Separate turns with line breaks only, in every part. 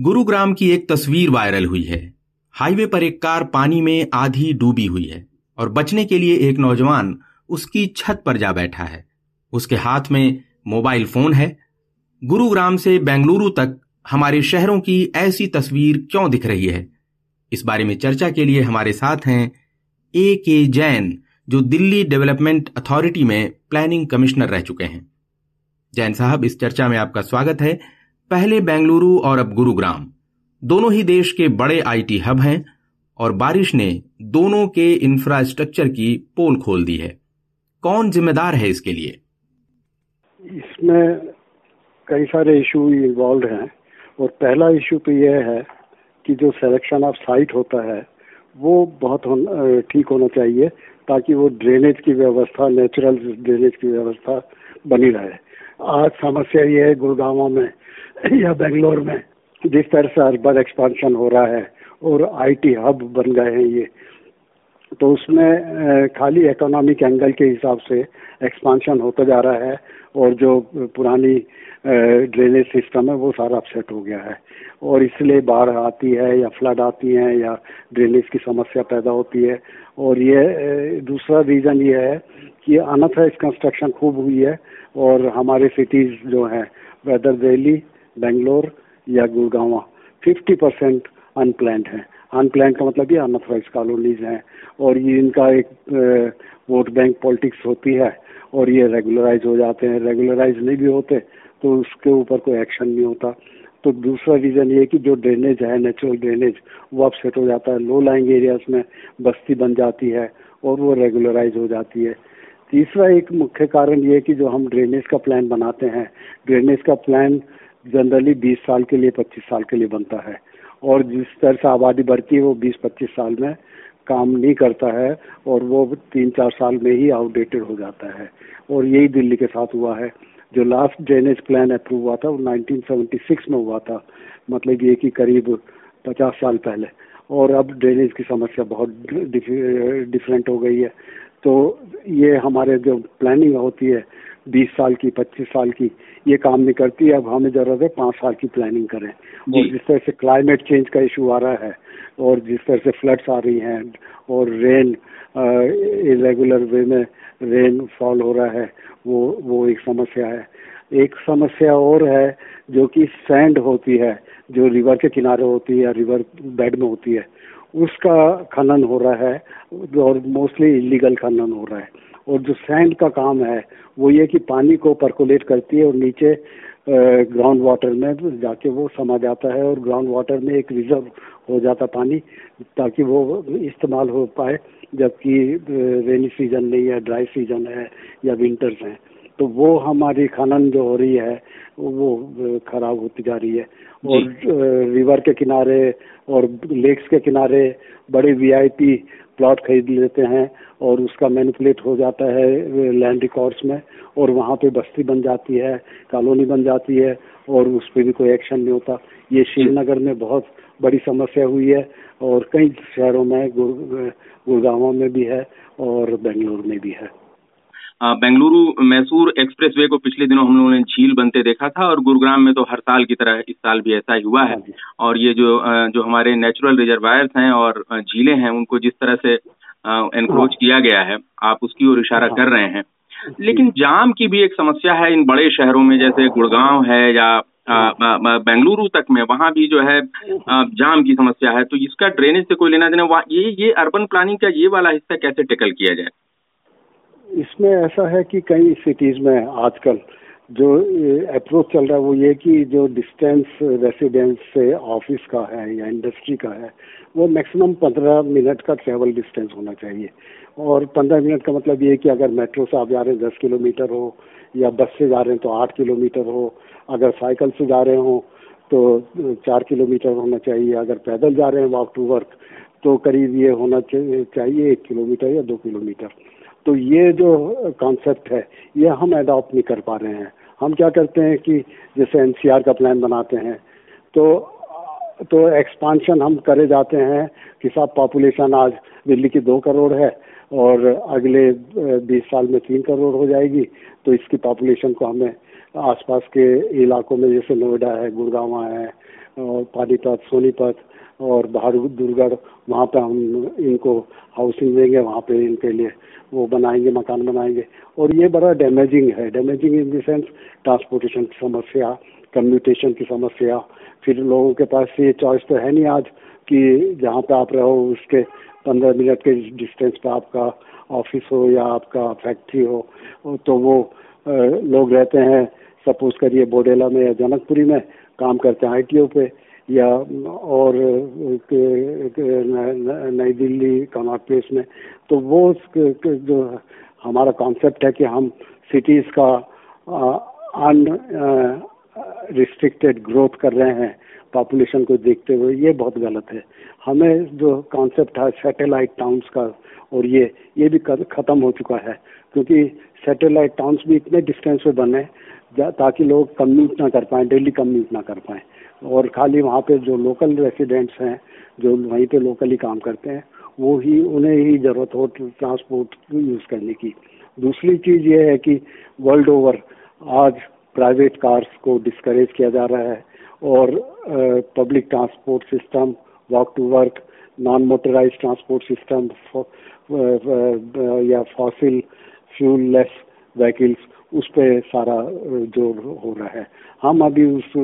गुरुग्राम की एक तस्वीर वायरल हुई है। हाईवे पर एक कार पानी में आधी डूबी हुई है और बचने के लिए एक नौजवान उसकी छत पर जा बैठा है। उसके हाथ में मोबाइल फ़ोन है। गुरुग्राम से बेंगलुरु तक हमारे शहरों की ऐसी तस्वीर क्यों दिख रही है? इस बारे में चर्चा के लिए हमारे साथ हैं ए के जैन, जो दिल्ली डेवलपमेंट अथॉरिटी में प्लानिंग कमिश्नर रह चुके हैं। जैन साहब, इस चर्चा में आपका स्वागत है। पहले बेंगलुरु और अब गुरुग्राम। दोनों ही देश के बड़े आईटी हब हैं और बारिश ने दोनों के इंफ्रास्ट्रक्चर की पोल खोल दी है। कौन जिम्मेदार है इसके लिए?
इसमें कई सारे इशू इन्वॉल्व हैं और पहला इशू तो यह है कि जो सिलेक्शन ऑफ़ साइट होता है, वो बहुत ठीक होना चाहिए ताकि वो ड्रेनेज की व्यवस्था नेचुरल ड्रेनेज की व्यवस्था बनी रहे। आज समस्या ये है गुड़गांव में या बेंगलोर में। जिस तरह से अर्बन एक्सपांशन हो रहा है और आईटी हब बन गए हैं ये तो उसमें खाली इकोनॉमिक एंगल के हिसाब से एक्सपांशन होता जा रहा है और जो पुरानी ड्रेनेज सिस्टम है वो सारा अपसेट हो गया है। और इसलिए बाढ़ आती है या फ्लड आती है या ड्रेनेज की समस्या पैदा होती है। और ये दूसरा रीज़न ये है कि अनथराइज कंस्ट्रक्शन खूब हुई है और हमारे सिटीज़ जो हैं वेदर दिल्ली बेंगलोर या गुड़गावा फिफ्टी परसेंट अनप्लैंड है। अनप्लैंड का मतलब ये अनऑथराइज कॉलोनीज हैं और ये इनका एक वोट बैंक पॉलिटिक्स होती है और ये रेगुलराइज हो जाते हैं। रेगुलराइज नहीं भी होते तो उसके ऊपर कोई एक्शन नहीं होता। तो दूसरा रीज़न ये कि जो ड्रेनेज है नेचुरल ड्रेनेज वो अपसेट हो जाता है। लो लाइंग एरियाज़ में बस्ती बन जाती है और वो रेगुलराइज हो जाती है। तीसरा एक मुख्य कारण ये कि जो हम ड्रेनेज का प्लान बनाते हैं ड्रेनेज का प्लान जनरली 20 साल के लिए 25 साल के लिए बनता है। और जिस तरह से आबादी बढ़ती है, वो 20-25 साल में काम नहीं करता है और वो तीन, चार साल में ही आउटडेटेड हो जाता है। और यही दिल्ली के साथ हुआ है। जो लास्ट ड्रेनेज प्लान अप्रूव हुआ था, वो 1976 में हुआ था। मतलब ये कि करीब 50 साल पहले। और अब ड्रेनेज की समस्या बहुत डिफरेंट हो गई है। तो ये हमारे जो प्लानिंग होती है बीस साल की पच्चीस साल की ये काम नहीं करती अब हमें ज़रूरत है पाँच साल की प्लानिंग करें। और जिस तरह से क्लाइमेट चेंज का इशू आ रहा है और जिस तरह से फ्लड्स आ रही हैं और रेन इरेगुलर वे में रेन फॉल हो रहा है वो वो एक समस्या है। एक समस्या और है जो कि सैंड होती है जो रिवर के किनारे होती है या रिवर बेड में होती है उसका खनन हो रहा है और मोस्टली इलीगल खनन हो रहा है। और जो सैंड का काम है, वो ये कि पानी को परकुलेट करती है और नीचे ग्राउंड वाटर में जाके वो समा जाता है और ग्राउंड वाटर में एक रिज़र्व हो जाता पानी, ताकि वो इस्तेमाल हो पाए, जबकि रेनी सीज़न नहीं है ड्राई सीज़न है या विंटर्स हैं। तो वो हमारी खनन जो हो रही है वो खराब होती जा रही है। और रिवर के किनारे और लेक्स के किनारे बड़े वीआईपी प्लॉट खरीद लेते हैं और उसका मैनिपुलेट हो जाता है लैंड रिकॉर्ड्स में और वहाँ पे बस्ती बन जाती है कॉलोनी बन जाती है और उस पर भी कोई एक्शन नहीं होता। ये श्रीनगर में बहुत बड़ी समस्या हुई है और कई शहरों में गुड़गांव में भी है और बेंगलोर में भी है।
बेंगलुरु मैसूर एक्सप्रेस वे को पिछले दिनों हम लोगों ने झील बनते देखा था और गुरुग्राम में तो हर साल की तरह इस साल भी ऐसा ही हुआ है। हाँ और ये जो जो हमारे नेचुरल रिजर्वायर्स हैं और झीलें हैं उनको जिस तरह से एनक्रोच हाँ। किया गया है आप उसकी ओर इशारा हाँ। कर रहे हैं। लेकिन जाम की भी एक समस्या है इन बड़े शहरों में जैसे गुड़गांव है या बेंगलुरु तक में वहाँ भी जो है जाम की समस्या है। तो इसका ड्रेनेज से कोई लेना देना ये ये अर्बन प्लानिंग का ये वाला हिस्सा कैसे टेकल किया जाए?
इसमें ऐसा है कि कई सिटीज़ में आजकल जो अप्रोच चल रहा है वो ये कि जो डिस्टेंस रेसिडेंस से ऑफ़िस का है या इंडस्ट्री का है, वो मैक्सिमम पंद्रह मिनट का ट्रेवल डिस्टेंस होना चाहिए। और पंद्रह मिनट का मतलब ये है कि अगर मेट्रो से आप जा रहे हैं, दस किलोमीटर हो, या बस से जा रहे हैं तो आठ किलोमीटर हो। अगर साइकिल से जा रहे हो तो चार किलोमीटर होना चाहिए। अगर पैदल जा रहे हैं वॉक टू वर्क तो करीब ये होना चाहिए एक किलोमीटर या दो किलोमीटर। तो ये जो कॉन्सेप्ट है, ये हम एडॉप्ट नहीं कर पा रहे हैं। हम क्या करते हैं कि जैसे एनसीआर का प्लान बनाते हैं तो तो एक्सपांशन हम करे जाते हैं कि साहब पॉपुलेशन आज दिल्ली की दो करोड़ है और अगले बीस साल में तीन करोड़ हो जाएगी तो इसकी पॉपुलेशन को हमें आसपास के इलाकों में, जैसे नोएडा है, गुड़गावा है, और पानीपत, सोनीपत और बहादुरगढ़ वहाँ पे हम इनको हाउसिंग देंगे, वहाँ पे इनके लिए वो बनाएँगे, मकान बनाएँगे। और ये बड़ा डैमेजिंग है। Damaging in the sense transportation की समस्या कम्यूटेशन की समस्या। फिर लोगों के पास ये चॉइस तो है नहीं आज कि जहाँ पे आप रहो, उसके पंद्रह मिनट के डिस्टेंस पे आपका ऑफ़िस हो या आपका फैक्ट्री हो तो वो लोग रहते हैं सपोज़ करिए बोडेला में या जनकपुरी में काम करते हैं आईटीओ पे, या, और नई दिल्ली कनॉट प्लेस में। तो वो जो हमारा कॉन्सेप्ट है कि हम सिटीज़ का अन रिस्ट्रिक्टेड ग्रोथ कर रहे हैं पॉपुलेशन को देखते हुए। ये बहुत गलत है। हमें जो कॉन्सेप्ट है सैटेलाइट टाउन्स का और ये ये भी ख़त्म हो चुका है, क्योंकि सैटेलाइट टाउन्स भी इतने डिस्टेंस पे बने ताकि लोग कम्यूट ना कर पाए डेली कम्यूट ना कर पाए। और खाली वहाँ पे जो लोकल रेसिडेंट्स हैं, जो वहीं पे लोकली काम करते हैं, वो ही, उन्हें ही ज़रूरत हो ट्रांसपोर्ट यूज़ करने की। दूसरी चीज़ ये है कि वर्ल्ड ओवर आज प्राइवेट कार्स को डिस्करेज किया जा रहा है, और public transport system walk to work non motorize transport system या फॉसिल फ्यूल लेस व्हीकल्स उस पर सारा ज़ोर हो रहा है। हम अभी उस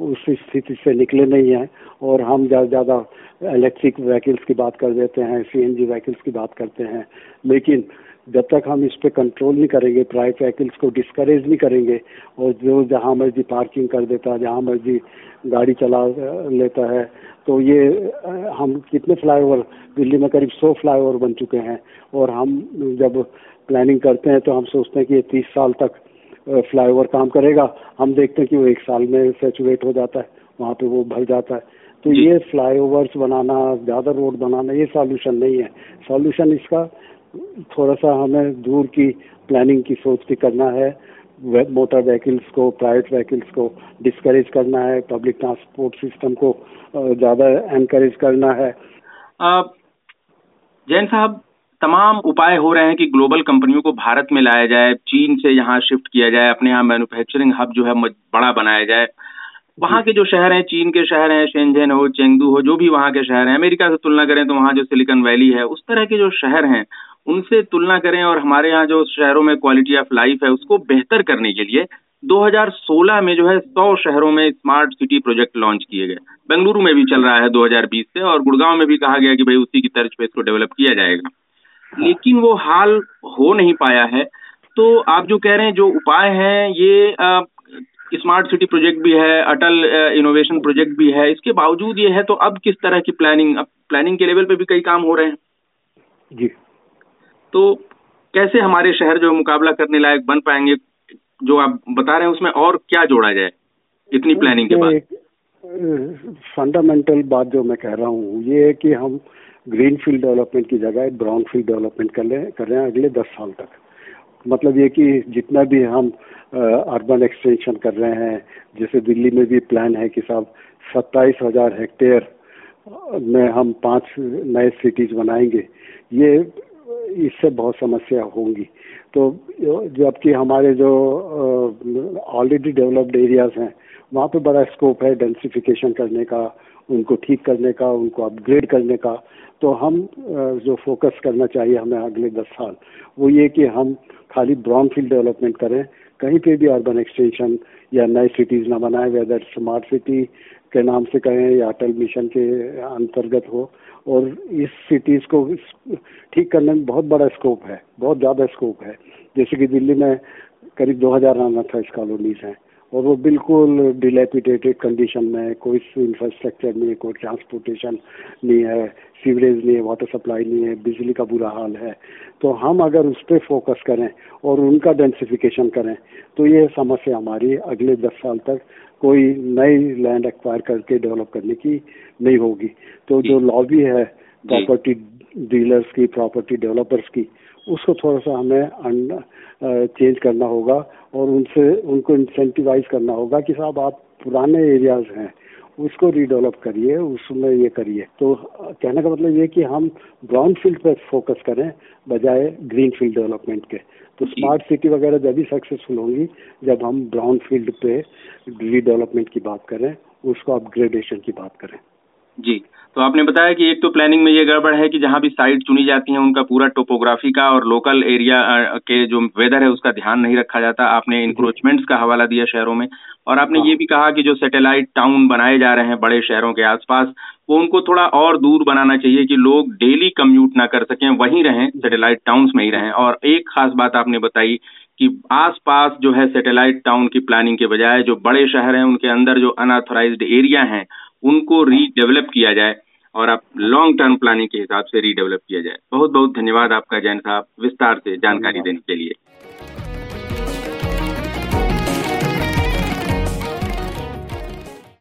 उस स्थिति से निकले नहीं हैं और हम ज़्यादा ज़्यादा इलेक्ट्रिक व्हीकल्स की बात कर देते हैं सीएनजी व्हीकल्स की बात करते हैं, लेकिन जब तक हम इस पर कंट्रोल नहीं करेंगे प्राइवेट व्हीकल्स को डिस्करेज नहीं करेंगे और जो जहाँ मर्ज़ी पार्किंग कर देता है जहाँ मर्ज़ी गाड़ी चला लेता है तो ये हम कितने फ्लाईओवर दिल्ली में करीब सौ फ्लाईओवर बन चुके हैं और हम जब प्लानिंग करते हैं तो हम सोचते हैं कि ये तीस साल तक फ्लाईओवर काम करेगा। हम देखते हैं कि वो एक साल में सेचुएट हो जाता है वहाँ पे वो भर जाता है। तो ये फ्लाईओवर्स बनाना ज़्यादा रोड बनाना ये सॉल्यूशन नहीं है। सॉल्यूशन इसका थोड़ा सा हमें दूर की प्लानिंग की सोच के करना है। मोटर व्हीकल्स को प्राइवेट व्हीकल्स को डिस्करेज करना है। पब्लिक ट्रांसपोर्ट सिस्टम को ज़्यादा एनकरेज करना है।
जैन साहब तमाम उपाय हो रहे हैं कि ग्लोबल कंपनियों को भारत में लाया जाए चीन से यहाँ शिफ्ट किया जाए अपने यहाँ मैन्युफैक्चरिंग हब जो है बड़ा बनाया जाए। वहाँ के जो शहर हैं चीन के शहर हैं शेंझेन हो चेंगदू हो जो भी वहाँ के शहर हैं अमेरिका से तुलना करें तो वहाँ जो सिलिकॉन वैली है उस तरह के जो शहर हैं उनसे तुलना करें और हमारे यहाँ जो शहरों में क्वालिटी ऑफ़ लाइफ है, उसको बेहतर करने के लिए 2016 में जो है 100 शहरों में स्मार्ट सिटी प्रोजेक्ट लॉन्च किए गए। बेंगलुरु में भी चल रहा है 2020 से और गुड़गांव में भी कहा गया कि भाई उसी की तर्ज पे इसको डेवलप किया जाएगा। लेकिन वो हाल हो नहीं पाया है। तो आप जो कह रहे हैं, जो उपाय हैं, ये स्मार्ट सिटी प्रोजेक्ट भी है, अटल इनोवेशन प्रोजेक्ट भी है, इसके बावजूद ये है तो अब किस तरह की प्लानिंग अब प्लानिंग के लेवल पे भी कई काम हो रहे हैं?
जी।
तो कैसे हमारे शहर जो मुकाबला करने लायक बन पाएँगे, जो आप बता रहे हैं, उसमें और क्या जोड़ा जाए इतनी प्लानिंग के बाद?
फंडामेंटल बात जो मैं कह रहा हूँ, ये है कि हम ग्रीन फ़ील्ड डेवलपमेंट की जगह ब्राउन फ़ील्ड डेवलपमेंट कर रहे कर रहे हैं अगले दस साल तक। मतलब ये कि जितना भी हम अर्बन एक्सटेंशन कर रहे हैं, जैसे दिल्ली में भी प्लान है कि साहब सत्ताईस हज़ार हेक्टेयर में हम पाँच नए सिटीज़ बनाएँगे, ये इससे बहुत समस्या होंगी। तो जबकि हमारे जो ऑलरेडी डेवलप्ड एरियाज़ हैं, वहाँ पे बड़ा स्कोप है डेंसिफिकेशन करने का, उनको ठीक करने का, उनको अपग्रेड करने का। तो हम जो फोकस करना चाहिए हमें अगले दस साल, वो ये कि हम खाली ब्राउन फ़ील्ड डेवलपमेंट करें, कहीं पे भी अर्बन एक्सटेंशन या नई सिटीज़ ना बनाए वेदर स्मार्ट सिटी के नाम से कहें या अटल मिशन के अंतर्गत हो। और इस सिटीज़ को ठीक करने में बहुत बड़ा स्कोप है, बहुत ज़्यादा स्कोप है। जैसे कि दिल्ली में करीब 2000 इस कॉलोनीज हैं और वो बिल्कुल डिलेपिटेटेड कंडीशन में है। कोई इंफ्रास्ट्रक्चर नहीं है कोई ट्रांसपोर्टेशन नहीं है सीवरेज नहीं है वाटर सप्लाई नहीं है बिजली का बुरा हाल है। तो हम अगर उस पर फोकस करें और उनका डेंसिफिकेशन करें तो ये समस्या हमारी अगले दस साल तक कोई नई लैंड एक्वायर करके डेवलप करने की नहीं होगी। तो जो लॉबी है प्रॉपर्टी डीलर्स की प्रॉपर्टी डेवलपर्स की उसको थोड़ा सा हमें चेंज करना होगा और उनसे उनको इंसेंटिवाइज करना होगा कि साहब आप पुराने एरियाज़ हैं उसको रीडेवलप करिए उसमें ये करिए। तो कहने का मतलब ये कि हम ब्राउन फ़ील्ड पर फोकस करें बजाय ग्रीन फ़ील्ड डेवलपमेंट के। तो स्मार्ट सिटी वगैरह जब भी सक्सेसफुल होंगी जब हम ब्राउन फ़ील्ड पे रीडेवलपमेंट की बात करें उसको अपग्रेडेशन की बात करें।
जी। तो आपने बताया कि एक तो प्लानिंग में ये गड़बड़ है कि जहाँ भी साइट चुनी जाती है उनका पूरा टोपोग्राफी का और लोकल एरिया के जो वेदर है उसका ध्यान नहीं रखा जाता। आपने इंक्रोचमेंट्स का हवाला दिया शहरों में और आपने हाँ। ये भी कहा कि जो सैटेलाइट टाउन बनाए जा रहे हैं बड़े शहरों के आसपास वो उनको थोड़ा और दूर बनाना चाहिए कि लोग डेली कम्यूट ना कर सकें वहीं रहें सैटेलाइट टाउन्स में ही रहें। और एक खास बात आपने बताई कि आसपास जो है सैटेलाइट टाउन की प्लानिंग के बजाय जो बड़े शहर हैं उनके अंदर जो अनऑथराइज्ड एरिया हैं उनको रीडेवलप किया जाए और आप लॉन्ग टर्म प्लानिंग के हिसाब से रीडेवलप किया जाए। बहुत बहुत धन्यवाद आपका जैन साहब विस्तार से जानकारी देने के लिए।